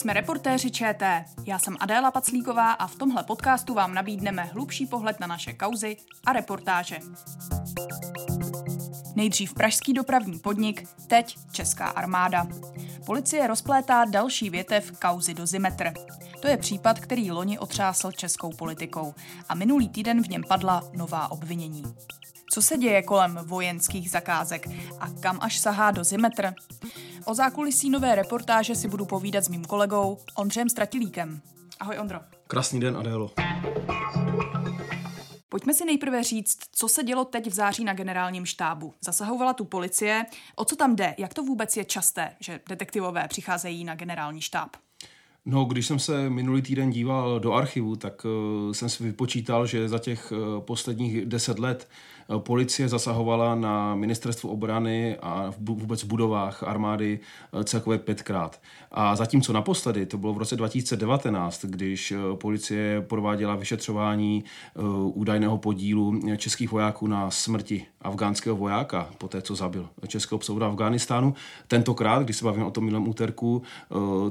Jsme reportéři ČT. Já jsem Adéla Paclíková a v tomhle podcastu vám nabídneme hlubší pohled na naše kauzy a reportáže. Nejdřív pražský dopravní podnik, teď Česká armáda. Policie rozplétá další větev kauzy Dozimetr. To je případ, který loni otřásl českou politikou a minulý týden v něm padla nová obvinění. Co se děje kolem vojenských zakázek a kam až sahá Dozimetr? O zákulisí nové reportáže si budu povídat s mým kolegou Ondřejem Stratilíkem. Ahoj Ondro. Krásný den, Adélo. Pojďme si nejprve říct, co se dělo teď v září na generálním štábu. Zasahovala tu policie. O co tam jde? Jak to vůbec je časté, že detektivové přicházejí na generální štáb? No, když jsem se minulý týden díval do archivu, tak uh, jsem si vypočítal, že za těch uh, posledních deset let policie zasahovala na ministerstvu obrany a v vůbec v budovách armády uh, celkově pětkrát. A zatímco naposledy, to bylo v roce 2019, když uh, policie prováděla vyšetřování údajného podílu českých vojáků na smrti afgánského vojáka, po té, co zabil českého pseudo Afghánistánu, tentokrát, když se bavíme o tom minulém úterku,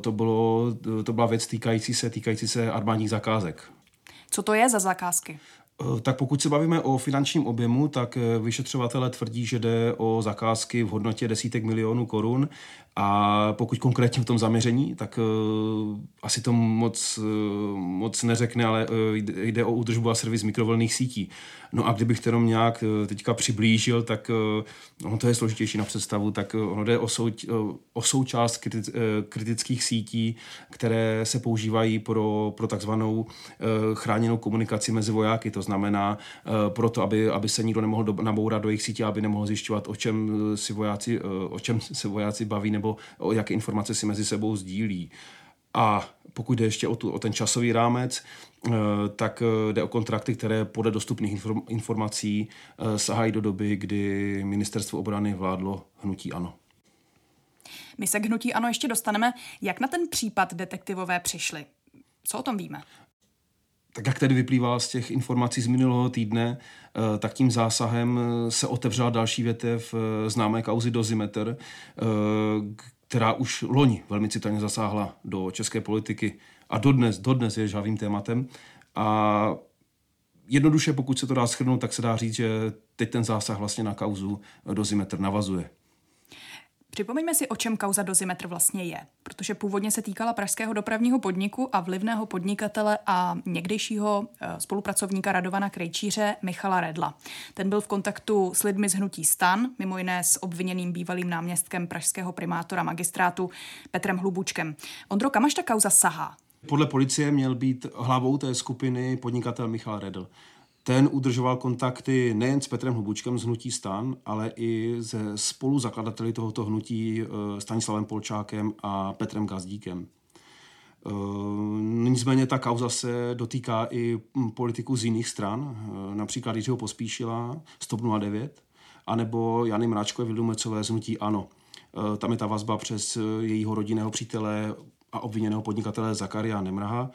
to bylo to byla věc týkající se, týkající se armádních zakázek. Co to je za zakázky? Eh, tak pokud se bavíme o finančním objemu, tak eh, vyšetřovatele tvrdí, že jde o zakázky v hodnotě desítek milionů korun a pokud konkrétně v tom zaměření, tak uh, asi to moc, uh, moc neřekne, ale uh, jde o údržbu a servis mikrovlnných sítí. No a kdybych to uh, teďka přiblížil, tak ono to je složitější na představu, tak ono jde o, sou, o součást kritic, kritických sítí, které se používají pro, pro takzvanou chráněnou komunikaci mezi vojáky. To znamená uh, proto, aby, aby se nikdo nemohl do, nabourat do jejich sítě, aby nemohl zjišťovat, o čem si vojáci, o čem se vojáci baví nebo o jaké informace si mezi sebou sdílí. A pokud jde ještě o, tu, o ten časový rámec, eh, tak eh, jde o kontrakty, které podle dostupných informací eh, sahají do doby, kdy ministerstvo obrany vládlo hnutí ANO. My se k hnutí ANO ještě dostaneme. Jak na ten případ detektivové přišli? Co o tom víme? Tak jak tedy vyplývá z těch informací z minulého týdne, eh, tak tím zásahem eh, se otevřela další větev eh, známé kauzy Dozimetr, která už loni velmi citelně zasáhla do české politiky a dodnes, dodnes je žavým tématem. A jednoduše, pokud se to dá schrnout, tak se dá říct, že teď ten zásah vlastně na kauzu Dozimetr navazuje. Připomeňme si, o čem kauza Dozimetr vlastně je, protože původně se týkala pražského dopravního podniku a vlivného podnikatele a někdejšího eh, spolupracovníka Radovana Krejčíře Michala Redla. Ten byl v kontaktu s lidmi z hnutí Stan, mimo jiné s obviněným bývalým náměstkem pražského primátora magistrátu Petrem Hlubučkem. Ondro, kam až ta kauza sahá? Podle policie měl být hlavou té skupiny podnikatel Michal Redl. Ten udržoval kontakty nejen s Petrem Hlubučkem z Hnutí stan, ale i se spoluzakladateli tohoto hnutí eh, Stanislavem Polčákem a Petrem Gazdíkem. Eh, nicméně ta kauza se dotýká i politiků z jiných stran, eh, například Jiřího Pospíšila z TOP 09, anebo Jany Mráčkové Vildumecové z Hnutí ANO. Tam je ta vazba přes jejího rodinného přítele a obviněného podnikatele Zakaria Nemraha,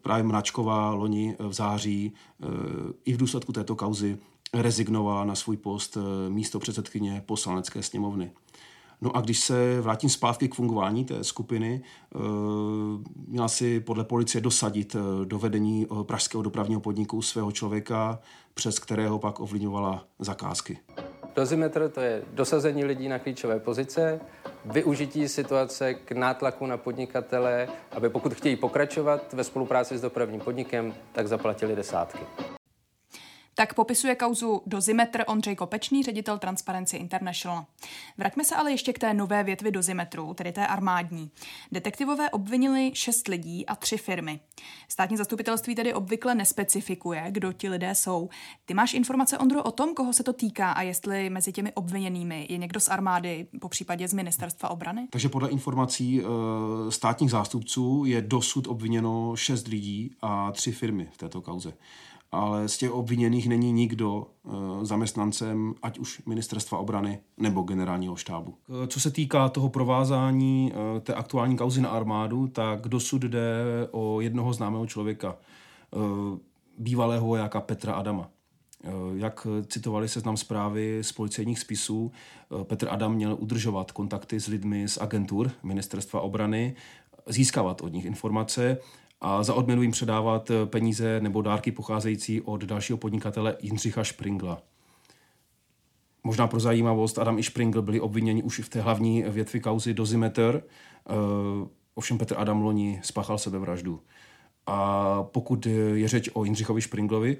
právě Mračková loni v září eh, i v důsledku této kauzy rezignovala na svůj post eh, místo předsedkyně poslanecké sněmovny. No a když se vrátím zpátky k fungování té skupiny, měla si podle policie dosadit do vedení pražského dopravního podniku svého člověka, přes kterého pak ovlivňovala zakázky. Dozimetr to je dosazení lidí na klíčové pozice, využití situace k nátlaku na podnikatele, aby pokud chtějí pokračovat ve spolupráci s dopravním podnikem, tak zaplatili desátky. Tak popisuje kauzu Dozimetr Ondřej Kopečný, ředitel Transparency International. Vraťme se ale ještě k té nové větvi Dozimetru, tedy té armádní. Detektivové obvinili šest lidí a tři firmy. Státní zastupitelství tedy obvykle nespecifikuje, kdo ti lidé jsou. Ty máš informace, Ondro, o tom, koho se to týká a jestli mezi těmi obviněnými je někdo z armády, po případě z ministerstva obrany? Takže podle informací e, státních zástupců je dosud obviněno šest lidí a tři firmy v této kauze ale z těch obviněných není nikdo eh, zaměstnancem ať už ministerstva obrany nebo generálního štábu. Eh, co se týká toho provázání eh, té aktuální kauzy na armádu, tak dosud jde o jednoho známého člověka, bývalého vojáka Petra Adama. Jak citovali seznam zprávy z policejních spisů, Petr Adam měl udržovat kontakty s lidmi z agentur ministerstva obrany získávat od nich informace a za odměnu jim předávat peníze nebo dárky pocházející od dalšího podnikatele Jindřicha Springla. Možná pro zajímavost, Adam i Springl byli obviněni už v té hlavní větvi kauzy Dozimeter, ovšem Petr Adam loni spáchal sebevraždu. A pokud je řeč o Jindřichovi Springlovi,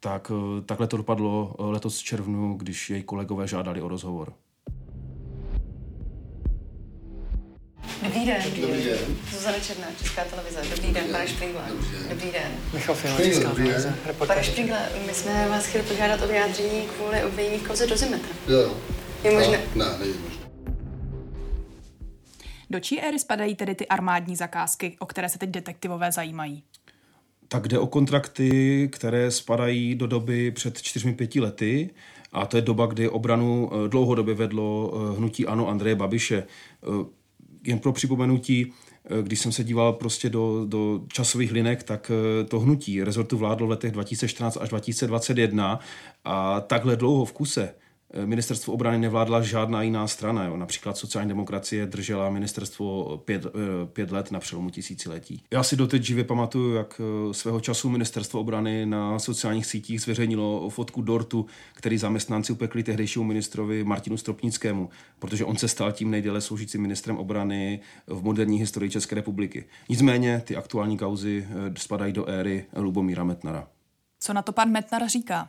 tak takhle to dopadlo letos v červnu, když její kolegové žádali o rozhovor. Dobrý den. Dobrý den. Zuzana Černá, Česká televize. Dobrý den, pane Špringle. Dobrý den. Michal Fiala, Česká televize. Pane Špringle, my jsme vás chtěli požádat o vyjádření kvůli obvinění v kauze Dozimetra. Jo. Je možné? Ne, není možné. Do čí éry spadají tedy ty armádní zakázky, o které se teď detektivové zajímají? Tak jde o kontrakty, které spadají do doby před čtyřmi pěti lety a to je doba, kdy obranu eh, dlouhodobě vedlo eh, hnutí Ano Andreje Babiše. Eh, jen pro připomenutí, když jsem se díval prostě do, do časových linek, tak to hnutí rezortu vládlo v letech 2014 až 2021 a takhle dlouho v kuse ministerstvo obrany nevládla žádná jiná strana. Jo. Například sociální demokracie držela ministerstvo pět, eh, pět let na přelomu tisíciletí. Já si doteď živě pamatuju, jak eh, svého času ministerstvo obrany na sociálních sítích zveřejnilo fotku dortu, který zaměstnanci upekli tehdejšímu ministrovi Martinu Stropnickému, protože on se stal tím nejdéle sloužícím ministrem obrany v moderní historii České republiky. Nicméně ty aktuální kauzy eh, spadají do éry Lubomíra Metnara. Co na to pan Metnar říká?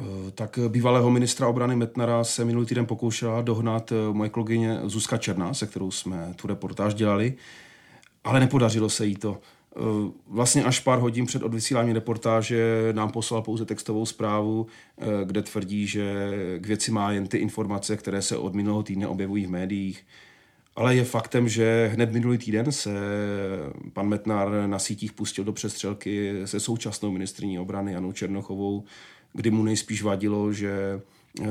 Eh, tak bývalého ministra obrany Metnara se minulý týden pokoušela dohnat eh, moje kolegyně Zuzka Černá, se kterou jsme tu reportáž dělali, ale nepodařilo se jí to. Eh, vlastně až pár hodin před odvysíláním reportáže nám poslal pouze textovou zprávu, kde tvrdí, že k věci má jen ty informace, které se od minulého týdne objevují v médiích. Ale je faktem, že hned minulý týden se pan Metnar na sítích pustil do přestřelky se současnou ministrní obrany Janou Černochovou, kdy mu nejspíš vadilo, že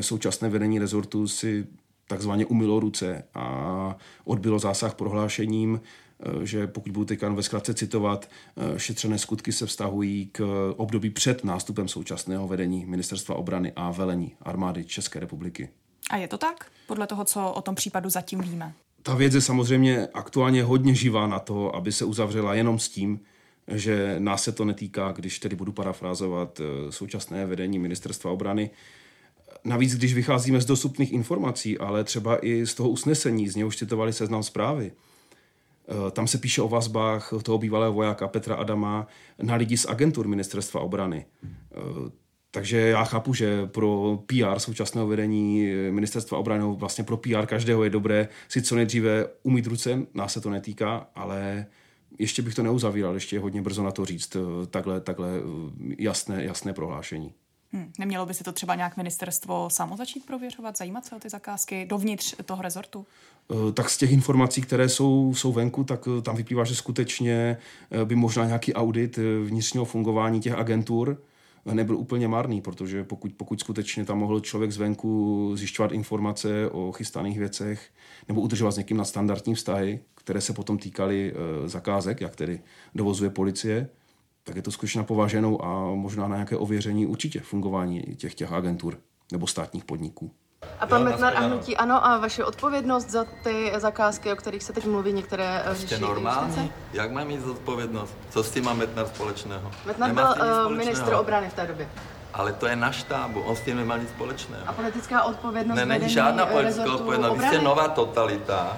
současné vedení rezortu si takzvaně umylo ruce a odbylo zásah prohlášením, že pokud budu teďka ve zkratce citovat, šetřené skutky se vztahují k období před nástupem současného vedení Ministerstva obrany a velení armády České republiky. A je to tak? Podle toho, co o tom případu zatím víme? Ta věc je samozřejmě aktuálně hodně živá na to, aby se uzavřela jenom s tím, že nás se to netýká, když tedy budu parafrázovat eh, současné vedení ministerstva obrany. Navíc, když vycházíme z dostupných informací, ale třeba i z toho usnesení, z něhož citovali seznam zprávy, eh, tam se píše o vazbách toho bývalého vojáka Petra Adama na lidi z agentur ministerstva obrany. Eh, takže já chápu, že pro PR současného vedení ministerstva obrany, vlastně pro PR každého je dobré si co nejdříve umít ruce, nás se to netýká, ale ještě bych to neuzavíral, ještě je hodně brzo na to říct eh, takhle, takhle eh, jasné, jasné prohlášení. Hmm. Nemělo by si to třeba nějak ministerstvo samo začít prověřovat, zajímat se o ty zakázky dovnitř toho rezortu? Eh, tak z těch informací, které jsou, jsou venku, tak tam vyplývá, že skutečně by možná nějaký audit vnitřního fungování těch agentur nebyl úplně marný, protože pokud, pokud skutečně tam mohl člověk zvenku zjišťovat informace o chystaných věcech nebo udržovat s někým na standardní vztahy, které se potom týkaly e, zakázek, jak tedy dovozuje policie, tak je to skutečně na považenou a možná na nějaké ověření určitě fungování těch, těch agentur nebo státních podniků. A pan Metnar a hnutí ano a vaše odpovědnost za ty zakázky, o kterých se teď mluví některé eh, řeší normální? Jak mám mít zodpovědnost? Co s tím má Metnar společného? Metnar byl uh, ministr obrany v té době. Ale to je na štábu, on s tím nemá nic společného. A politická odpovědnost Ne, není žádná politická odpovědnost, vy jste nová totalita.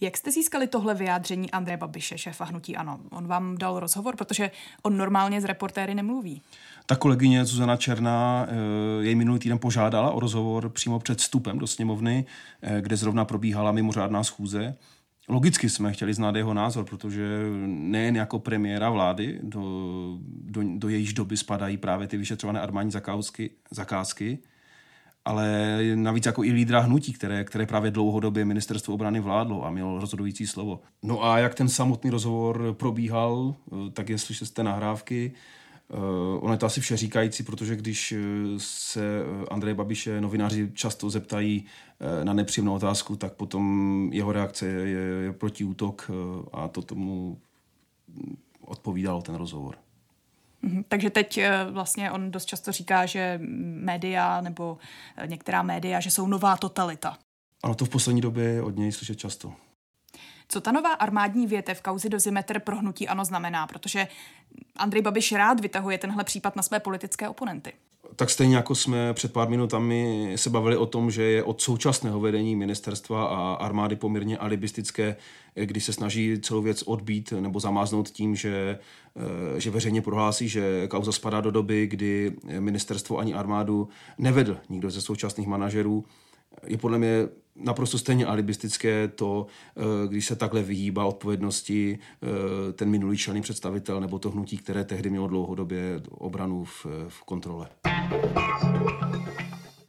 Jak jste získali tohle vyjádření Andreje Babiše, šéfa hnutí Ano? On vám dal rozhovor, protože on normálně z reportéry nemluví. Ta kolegyně Zuzana Černá eh, jej minulý týden požádala o rozhovor přímo před vstupem do sněmovny, eh, kde zrovna probíhala mimořádná schůze. Logicky jsme chtěli znát jeho názor, protože nejen jako premiéra vlády, do, do, do jejíž doby spadají právě ty vyšetřované armádní zakázky, zakázky ale navíc jako i lídra hnutí, které, které právě dlouhodobě ministerstvo obrany vládlo a mělo rozhodující slovo. No a jak ten samotný rozhovor probíhal, eh, tak jestli jste nahrávky, ono je to asi vše říkající, protože když eh, se Andreje Babiše novináři často zeptají na nepříjemnou otázku, tak potom jeho reakce je, je protiútok a to tomu odpovídal ten rozhovor. Mhm, takže teď vlastně on dost často říká, že média nebo některá média, že jsou nová totalita. Ano, to v poslední době od něj slyšet často. Co ta nová armádní větev kauzy dozimetr pro hnutí ANO znamená? Protože Andrej Babiš rád vytahuje tenhle případ na své politické oponenty. Tak stejně jako jsme před pár minutami se bavili o tom, že je od současného vedení ministerstva a armády poměrně alibistické, kdy se snaží celou věc odbít nebo zamáznout tím, že, eh, že veřejně prohlásí, že kauza spadá do doby, kdy ministerstvo ani armádu nevedl nikdo ze současných manažerů je podle mě naprosto stejně alibistické to, eh, když se takhle vyhýbá odpovědnosti eh, ten minulý člený představitel nebo to hnutí, které tehdy mělo dlouhodobě obranu v, v kontrole.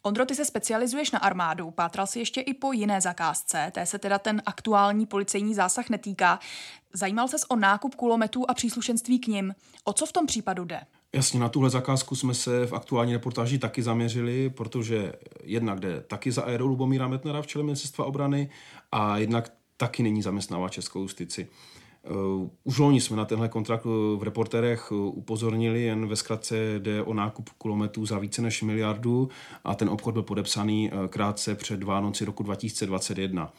Ondro, ty se specializuješ na armádu, pátral si ještě i po jiné zakázce, té se teda ten aktuální policejní zásah netýká. Zajímal ses o nákup kulometů a příslušenství k nim. O co v tom případu jde? Jasně, na tuhle zakázku jsme se v aktuální reportáži taky zaměřili, protože jednak jde taky za Aero Lubomíra Metnera v čele ministerstva obrany a jednak taky není zaměstnává českou justici. Uh, už loni jsme na tenhle kontrakt v reporterech upozornili, jen ve zkratce jde o nákup kulometů za více než miliardu a ten obchod byl podepsaný uh, krátce před Vánoci roku 2021.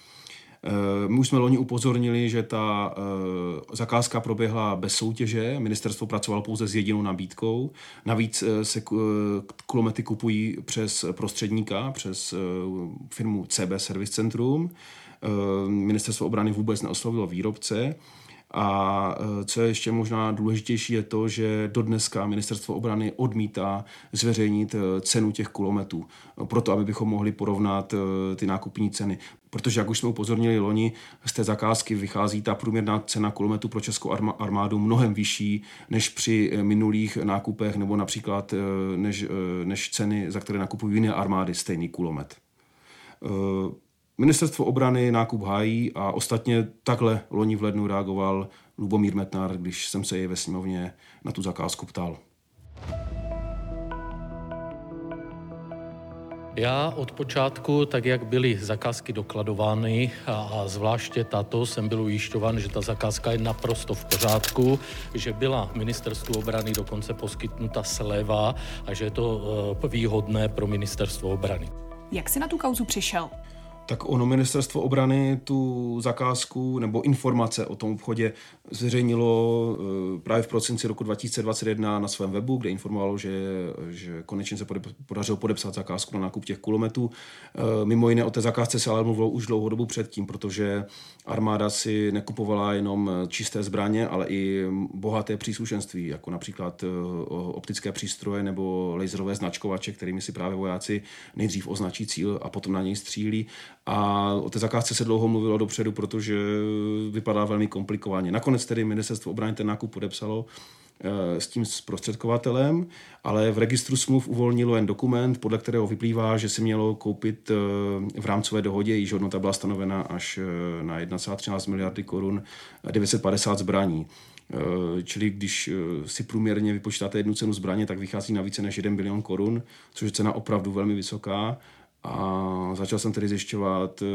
Eh, my už jsme loni upozornili, že ta eh, zakázka proběhla bez soutěže, ministerstvo pracovalo pouze s jedinou nabídkou. Navíc eh, se kulomety kupují přes prostředníka, přes firmu CB Service Centrum. Ministerstvo obrany vůbec neoslovilo výrobce. A co je ještě možná důležitější, je to, že do dneska ministerstvo obrany odmítá zveřejnit cenu těch kulometů, proto aby bychom mohli porovnat ty nákupní ceny protože jak už jsme upozornili loni, z té zakázky vychází ta průměrná cena kulometu pro českou armádu mnohem vyšší než při minulých nákupech nebo například než, než ceny, za které nakupují jiné armády stejný kulomet. Ministerstvo obrany nákup hájí a ostatně takhle loni v lednu reagoval Lubomír Metnar, když jsem se jej ve sněmovně na tu zakázku ptal. Já od počátku, tak jak byly zakázky dokladovány a, a zvláště tato, jsem byl ujišťovan, že ta zakázka je naprosto v pořádku, že byla ministerstvu obrany dokonce poskytnuta sleva a že je to uh, výhodné pro ministerstvo obrany. Jak jsi na tu kauzu přišel? Tak ono ministerstvo obrany tu zakázku nebo informace o tom obchodě zveřejnilo eh, právě v prosinci roku 2021 na svém webu, kde informovalo, že, že konečně se podařilo podepsat zakázku na nákup těch kulometů. Eh, mimo jiné o té zakázce se ale mluvilo už dlouhou dobu předtím, protože armáda si nekupovala jenom čisté zbraně, ale i bohaté příslušenství, jako například eh, optické přístroje nebo laserové značkovače, kterými si právě vojáci nejdřív označí cíl a potom na něj střílí. A o té zakázce se dlouho mluvilo dopředu, protože vypadá velmi komplikovaně. Nakonec tedy ministerstvo obrany ten nákup podepsalo eh, s tím zprostředkovatelem, ale v registru smluv uvolnilo jen dokument, podle kterého vyplývá, že si mělo koupit eh, v rámcové dohodě, již hodnota byla stanovena až eh, na 1,13 miliardy korun, 950 zbraní. Čili když si průměrně vypočítáte jednu cenu zbraně, tak vychází na více než 1 bilion korun, což je cena opravdu velmi vysoká. A začal jsem tedy zjišťovat, eh,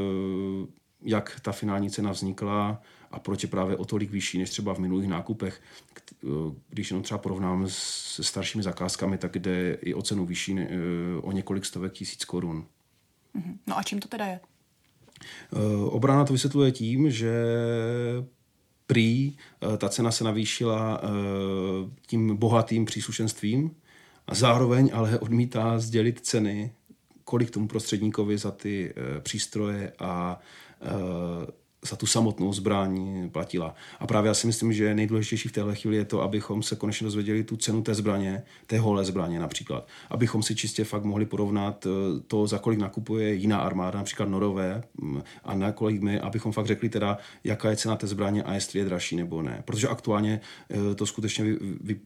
jak ta finální cena vznikla a proč je právě o tolik vyšší než třeba v minulých nákupech. Eh, když jenom třeba porovnám se staršími zakázkami, tak jde i o cenu vyšší eh, o několik stovek tisíc korun. Mhm. No a čím to teda je? Obrana to vysvětluje tím, že prý ta cena se navýšila tím bohatým příslušenstvím a zároveň ale odmítá sdělit ceny kolik tomu prostředníkovi za ty e, přístroje a e, za tu samotnou zbraň platila. A právě já si myslím, že nejdůležitější v téhle chvíli je to, abychom se konečně dozvěděli tu cenu té zbraně, té holé zbraně například. Abychom si čistě fakt mohli porovnat eh, to, za kolik nakupuje jiná armáda, například Norové, mm, a na kolik my, abychom fakt řekli teda, jaká je cena té zbraně a jestli je dražší nebo ne. Protože aktuálně to skutečně vy, vy,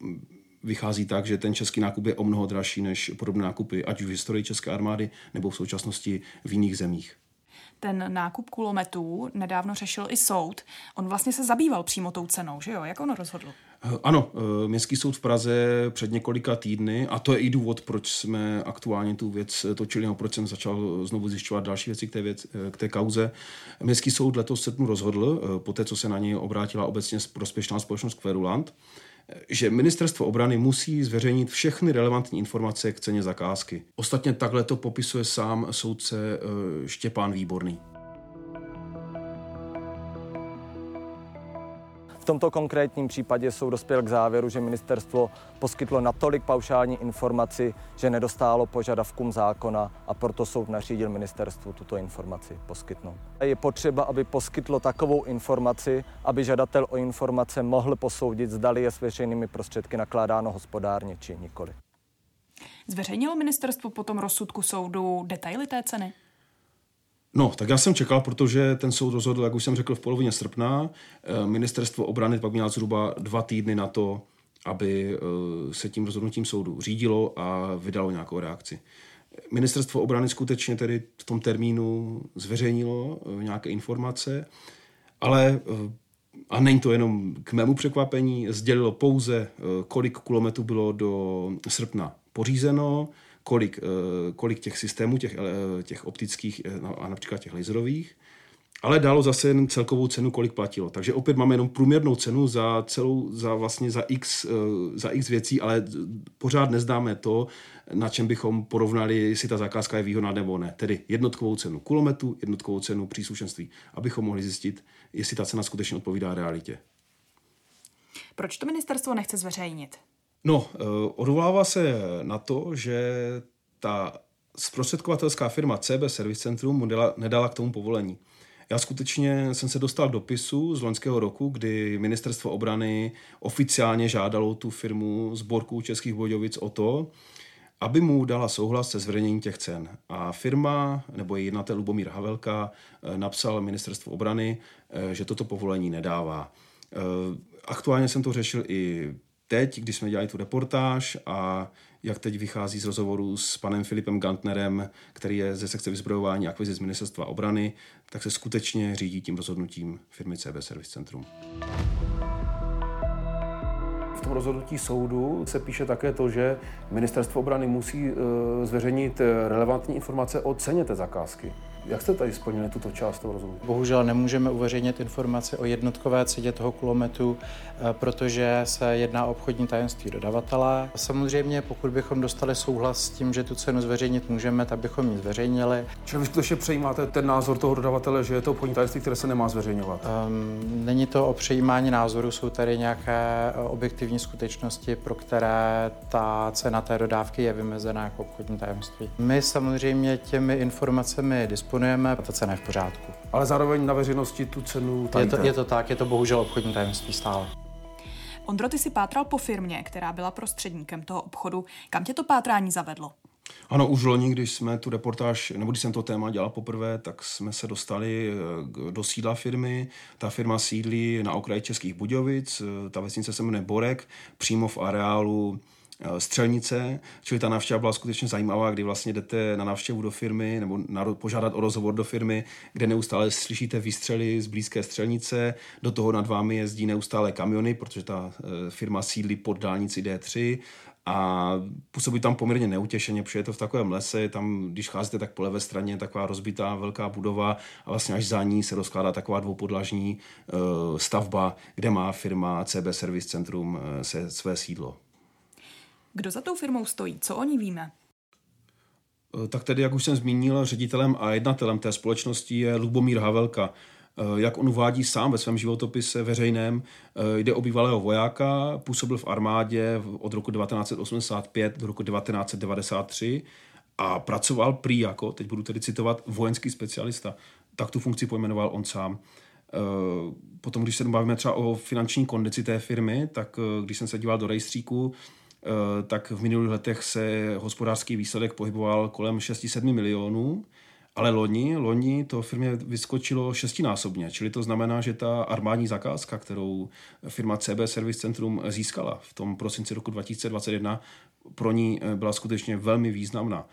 vychází tak, že ten český nákup je o mnoho dražší než podobné nákupy, ať už v historii české armády nebo v současnosti v jiných zemích. Ten nákup kulometů nedávno řešil i soud. On vlastně se zabýval přímo tou cenou, že jo? Jak on rozhodl? Eh, ano, eh, Městský soud v Praze před několika týdny, a to je i důvod, proč jsme aktuálně tu věc točili, nebo proč jsem začal znovu zjišťovat další věci k té, věc, eh, k té kauze. Městský soud letos srpnu rozhodl, po té, co se na něj obrátila obecně prospěšná společnost Querulant, že ministerstvo obrany musí zveřejnit všechny relevantní informace k ceně zakázky. Ostatně takhle to popisuje sám soudce eh, Štěpán Výborný. Tomto konkrétním případě jsou dospěl k závěru, že ministerstvo poskytlo natolik paušální informaci, že nedostálo požadavkům zákona a proto soud nařídil ministerstvu tuto informaci poskytnout. Je potřeba, aby poskytlo takovou informaci, aby žadatel o informace mohl posoudit, zdali je s veřejnými prostředky nakládáno hospodárně či nikoli. Zveřejnilo ministerstvo potom rozsudku soudu detaily té ceny? No, tak já jsem čekal, protože ten soud rozhodl, jak už jsem řekl, v polovině srpna. Eh, ministerstvo obrany pak mělo zhruba dva týdny na to, aby eh, se tím rozhodnutím soudu řídilo a vydalo nějakou reakci. Ministerstvo obrany skutečně tedy v tom termínu zveřejnilo eh, nějaké informace, ale a není to jenom k mému překvapení, sdělilo pouze, kolik kulometů bylo do srpna pořízeno, kolik, eh, kolik těch systémů, těch, eh, těch optických eh, no, a například těch laserových, ale dalo zase jen celkovou cenu, kolik platilo. Takže opět máme jenom průměrnou cenu za celou, za vlastně za x, za x věcí, ale pořád neznáme to, na čem bychom porovnali, jestli ta zakázka je výhodná nebo ne. Tedy jednotkovou cenu kulometu, jednotkovou cenu příslušenství, abychom mohli zjistit, jestli ta cena skutečně odpovídá realitě. Proč to ministerstvo nechce zveřejnit? No, eh, odvolává se na to, že ta zprostředkovatelská firma CB Service Centrum mu nedala k tomu povolení. Já skutečně jsem se dostal k dopisu z loňského roku, kdy ministerstvo obrany oficiálně žádalo tu firmu Zborku Českých Bodějovic o to, aby mu dala souhlas se zveřejněním těch cen. A firma nebo její jednatel Lubomír Havelka eh, napsal ministerstvo obrany, eh, že toto povolení nedává. Aktuálně jsem to řešil i teď, když jsme dělali tu reportáž a jak teď vychází z rozhovoru s panem Filipem Gantnerem, který je ze sekce vyzbrojování a akvizic z ministerstva obrany, tak se skutečně řídí tím rozhodnutím firmy CB Service Centrum. V tom rozhodnutí soudu se píše také to, že ministerstvo obrany musí eh, zveřejnit eh, relevantní informace o ceně té zakázky. Jak jste tady splnili tuto část toho rozhodnutí? Bohužel nemůžeme uveřejnit informace o jednotkové ceně toho kulometu, eh, protože se jedná o obchodní tajemství dodavatele. Samozřejmě, pokud bychom dostali souhlas s tím, že tu cenu zveřejnit můžeme, tak bychom ji zveřejnili. Čili vy skutečně přejímáte ten názor toho dodavatele, že je to obchodní tajemství, které se nemá zveřejňovat? Um, není to o přejímání názoru, jsou tady nějaké eh, objektivní skutečnosti, pro které ta cena té dodávky je vymezená jako obchodní tajemství. My samozřejmě těmi informacemi disponujeme disponujeme, ta cena je v pořádku. Ale zároveň na veřejnosti tu cenu je to, je to tak, je to bohužel obchodní tajemství stále. Ondro, ty si pátral po firmě, která byla prostředníkem toho obchodu. Kam tě to pátrání zavedlo? Ano, už loni, když jsme tu reportáž, nebo když jsem to téma dělal poprvé, tak jsme se dostali eh, do sídla firmy. Ta firma sídlí na okraji Českých Budějovic, eh, ta vesnice se jmenuje Borek, přímo v areálu střelnice, čili ta návštěva byla skutečně zajímavá, kdy vlastně jdete na návštěvu do firmy nebo na, požádat o rozhovor do firmy, kde neustále slyšíte výstřely z blízké střelnice, do toho nad vámi jezdí neustále kamiony, protože ta eh, firma sídlí pod dálnici D3 a působí tam poměrně neutěšeně, protože je to v takovém lese, tam, když cházíte, tak po levé straně je taková rozbitá velká budova a vlastně až za ní se rozkládá taková dvoupodlažní uh, stavba, kde má firma CB Service Centrum se své sídlo. Kdo za tou firmou stojí? Co o ní víme? Eh, tak tedy, jak už jsem zmínil, ředitelem a jednatelem té společnosti je Lubomír Havelka. Eh, jak on uvádí sám ve svém životopise veřejném, eh, jde o bývalého vojáka, působil v armádě od roku 1985 do roku 1993 a pracoval prý jako, teď budu tedy citovat, vojenský specialista. Tak tu funkci pojmenoval on sám. Potom, když se bavíme třeba o finanční kondici té firmy, tak když jsem se díval do rejstříku, tak v minulých letech se hospodářský výsledek pohyboval kolem 6-7 milionů, ale loni, loni to firmě vyskočilo šestinásobně, čili to znamená, že ta armádní zakázka, kterou firma CB Service Centrum získala v tom prosinci roku 2021, pro ní eh, byla skutečně velmi významná.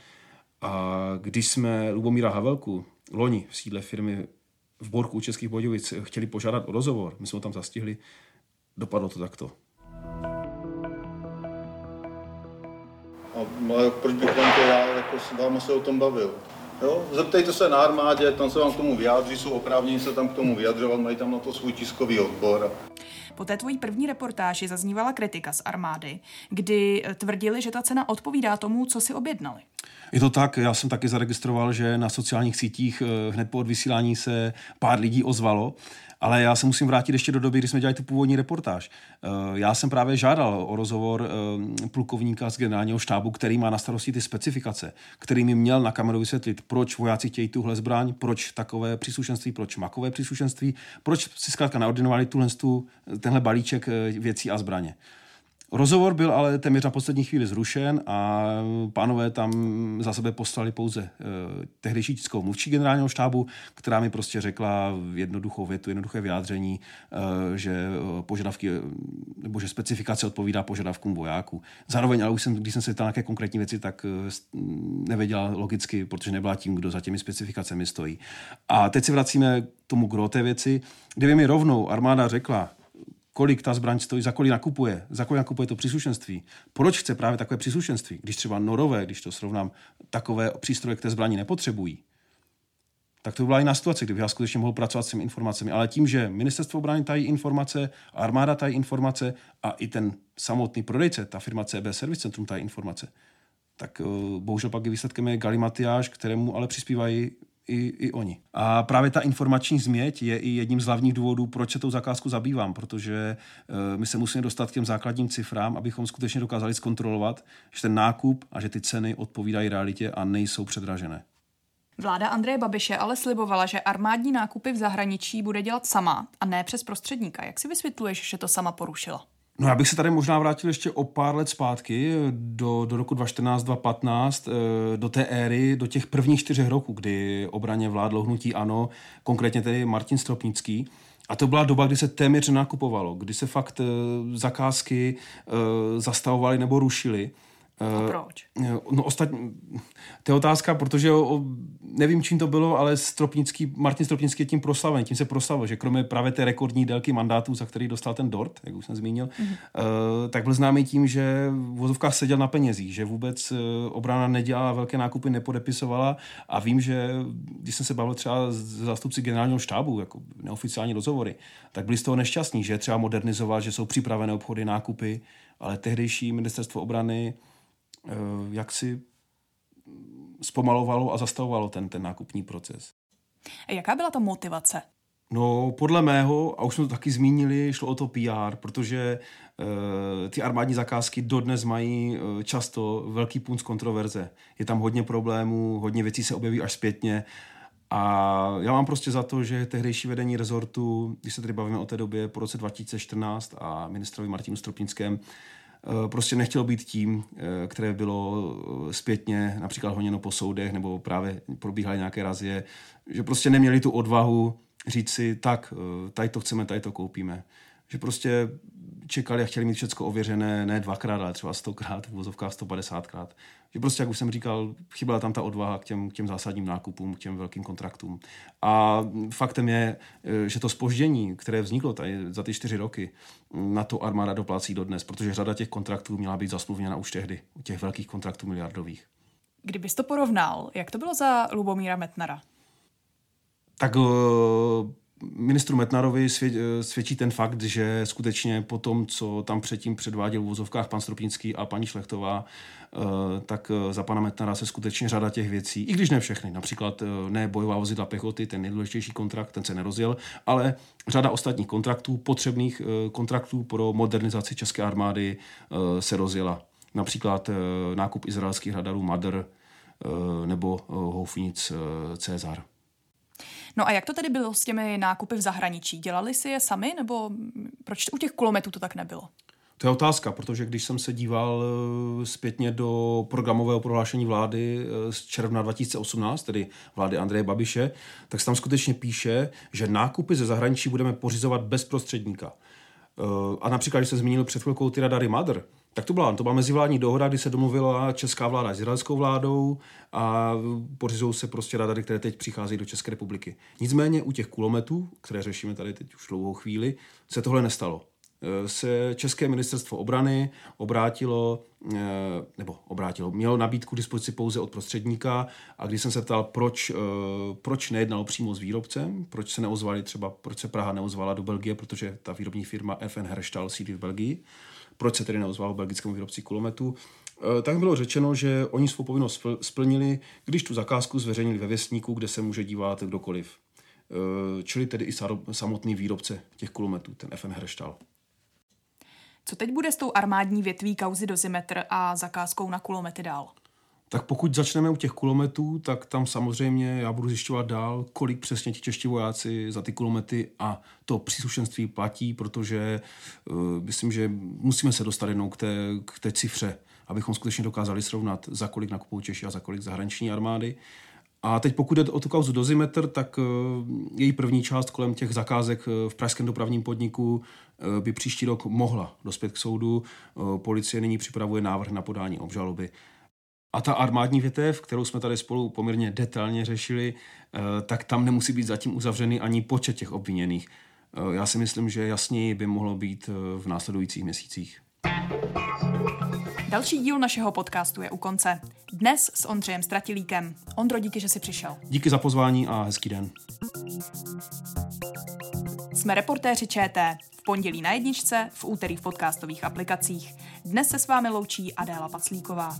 A když jsme Lubomíra Havelku loni v sídle firmy v Borku Českých Bodějovic chtěli požádat o rozhovor, my jsme ho tam zastihli, dopadlo to takto. Ale proč bych vám to já jako s váma se o tom bavil? Jo? Zeptejte se na armádě, tam se vám k tomu vyjádří, jsou oprávněni se tam k tomu vyjadřovat, mají tam na to svůj tiskový odbor. Po té tvojí první reportáži zaznívala kritika z armády, kdy tvrdili, že ta cena odpovídá tomu, co si objednali. Je to tak, já jsem taky zaregistroval, že na sociálních sítích eh, hned po odvysílání se pár lidí ozvalo Ale já se musím vrátit ještě do doby, kdy jsme dělali tu původní reportáž. Eh, já jsem právě žádal o rozhovor eh, plukovníka z generálního štábu, který má na starosti ty specifikace, který mi měl na kameru vysvětlit, proč vojáci chtějí tuhle zbraň, proč takové příslušenství, proč makové příslušenství, proč si zkrátka naordinovali tuhle, tenhle balíček věcí a zbraně. Rozhovor byl ale téměř na poslední chvíli zrušen a pánové tam za sebe poslali pouze eh, tehdejší tiskovou mluvčí generálního štábu, která mi prostě řekla jednoduchou větu, jednoduché vyjádření, eh, že eh, požadavky nebo že specifikace odpovídá požadavkům vojáků. Zároveň, ale už jsem, když jsem se ptal nějaké konkrétní věci, tak nevěděla logicky, protože nebyla tím, kdo za těmi specifikacemi stojí. A teď se vracíme k tomu gro té věci, kdyby mi rovnou armáda řekla, kolik ta zbraň stojí, za kolik nakupuje, za kolik nakupuje to příslušenství. Proč chce právě takové příslušenství, když třeba norové, když to srovnám, takové přístroje k té zbraní nepotřebují, tak to by byla jiná situace, kdyby já skutečně mohl pracovat s těmi informacemi. Ale tím, že ministerstvo obrany tají informace, armáda tají informace a i ten samotný prodejce, ta firma CB Service Centrum tají informace, tak eh, bohužel pak je výsledkem je galimatiáž, kterému ale přispívají i, i oni. A právě ta informační změť je i jedním z hlavních důvodů, proč se tou zakázku zabývám, protože uh, my se musíme dostat k těm základním cifrám, abychom skutečně dokázali zkontrolovat, že ten nákup a že ty ceny odpovídají realitě a nejsou předražené. Vláda Andreje Babiše ale slibovala, že armádní nákupy v zahraničí bude dělat sama a ne přes prostředníka. Jak si vysvětluješ, že to sama porušila? No já bych se tady možná vrátil ještě o pár let zpátky, do, do roku 2014-2015, eh, do té éry, do těch prvních čtyřech roků, kdy obraně vládlo hnutí ANO, konkrétně tedy Martin Stropnický. A to byla doba, kdy se téměř nakupovalo, kdy se fakt eh, zakázky eh, zastavovaly nebo rušily. A proč? No ostatní, to je otázka, protože o, nevím, čím to bylo, ale Stropnický, Martin Stropnický je tím proslaven, tím se proslavil, že kromě právě té rekordní délky mandátů, za který dostal ten Dort, jak už jsem zmínil, mm-hmm. uh, tak byl známý tím, že v vozovkách seděl na penězích, že vůbec uh, obrana nedělala velké nákupy, nepodepisovala a vím, že když jsem se bavil třeba s zástupci generálního štábu, jako neoficiální rozhovory, tak byli z toho nešťastní, že třeba modernizovat, že jsou připravené obchody, nákupy, ale tehdejší ministerstvo obrany jak si zpomalovalo a zastavovalo ten, ten nákupní proces. A jaká byla ta motivace? No, podle mého, a už jsme to taky zmínili, šlo o to PR, protože e, ty armádní zakázky dodnes mají e, často velký punc kontroverze. Je tam hodně problémů, hodně věcí se objeví až zpětně. A já mám prostě za to, že tehdejší vedení rezortu, když se tady bavíme o té době po roce 2014 a ministrovi Martinu Stropnickém, Eh, prostě nechtěl být tím, eh, které bylo eh, zpětně například honěno po soudech nebo právě probíhaly nějaké razie, že prostě neměli tu odvahu říct si, tak, tady to chceme, tady to koupíme. Že prostě čekali a chtěli mít všechno ověřené ne dvakrát, ale třeba stokrát, v vozovkách 150krát. Že prostě, jak už jsem říkal, chyběla tam ta odvaha k těm, k těm zásadním nákupům, k těm velkým kontraktům. A faktem je, že to spoždění, které vzniklo tady za ty čtyři roky, na to armáda doplácí dodnes, protože řada těch kontraktů měla být zasmluvněna už tehdy, těch velkých kontraktů miliardových. Kdybys to porovnal, jak to bylo za Lubomíra Metnara? Tak ministru Metnarovi svědčí ten fakt, že skutečně po tom, co tam předtím předváděl v vozovkách pan Stropnický a paní Šlechtová, eh, tak eh, za pana Metnara se skutečně řada těch věcí, i když ne všechny, například eh, ne bojová vozidla pechoty, ten nejdůležitější kontrakt, ten se nerozjel, ale řada ostatních kontraktů, potřebných kontraktů pro modernizaci české armády se rozjela. Například nákup izraelských radarů Madr nebo houfnic Cezar. No a jak to tedy bylo s těmi nákupy v zahraničí? Dělali si je sami, nebo proč u těch kulometů to tak nebylo? To je otázka, protože když jsem se díval eh, zpětně do programového prohlášení vlády eh, z června 2018, tedy vlády Andreje Babiše, tak se tam skutečně píše, že nákupy ze zahraničí budeme pořizovat bez prostředníka. Eh, a například, když se zmínil před chvilkou ty radary Mother, tak to byla, to byla mezivládní dohoda, kdy se domluvila česká vláda s izraelskou vládou a pořizují se prostě radary, které teď přichází do České republiky. Nicméně u těch kulometů, které řešíme tady teď už dlouhou chvíli, se tohle nestalo. E, se České ministerstvo obrany obrátilo, e, nebo obrátilo, mělo nabídku dispozici pouze od prostředníka a když jsem se ptal, proč, e, proč nejednalo přímo s výrobcem, proč se neozvali třeba, proč se Praha neozvala do Belgie, protože ta výrobní firma FN Herstall sídlí v Belgii, proč se tedy neozval belgickému výrobci kulometu, eh, tak bylo řečeno, že oni svou povinnost splnili, když tu zakázku zveřejnili ve věstníku, kde se může dívat kdokoliv. čili tedy i samotný výrobce těch kulometů, ten FN Herštal. Co teď bude s tou armádní větví kauzy dozimetr a zakázkou na kulomety dál? Tak pokud začneme u těch kulometů, tak tam samozřejmě já budu zjišťovat dál, kolik přesně ti čeští vojáci za ty kulomety a to příslušenství platí, protože uh, myslím, že musíme se dostat jednou k té, k té cifře, abychom skutečně dokázali srovnat, za kolik nakupují Češi a za kolik zahraniční armády. A teď pokud jde o tu kauzu dozimetr, tak uh, její první část kolem těch zakázek uh, v pražském dopravním podniku by příští rok mohla dospět k soudu. Policie nyní připravuje návrh na podání obžaloby. A ta armádní větev, kterou jsme tady spolu poměrně detailně řešili, eh, tak tam nemusí být zatím uzavřený ani počet těch obviněných. Eh, já si myslím, že jasněji by mohlo být eh, v následujících měsících. Další díl našeho podcastu je u konce. Dnes s Ondřejem Stratilíkem. Ondro, díky, že jsi přišel. Díky za pozvání a hezký den. Jsme reportéři ČT. V pondělí na jedničce, v úterý v podcastových aplikacích. Dnes se s vámi loučí Adéla Paclíková.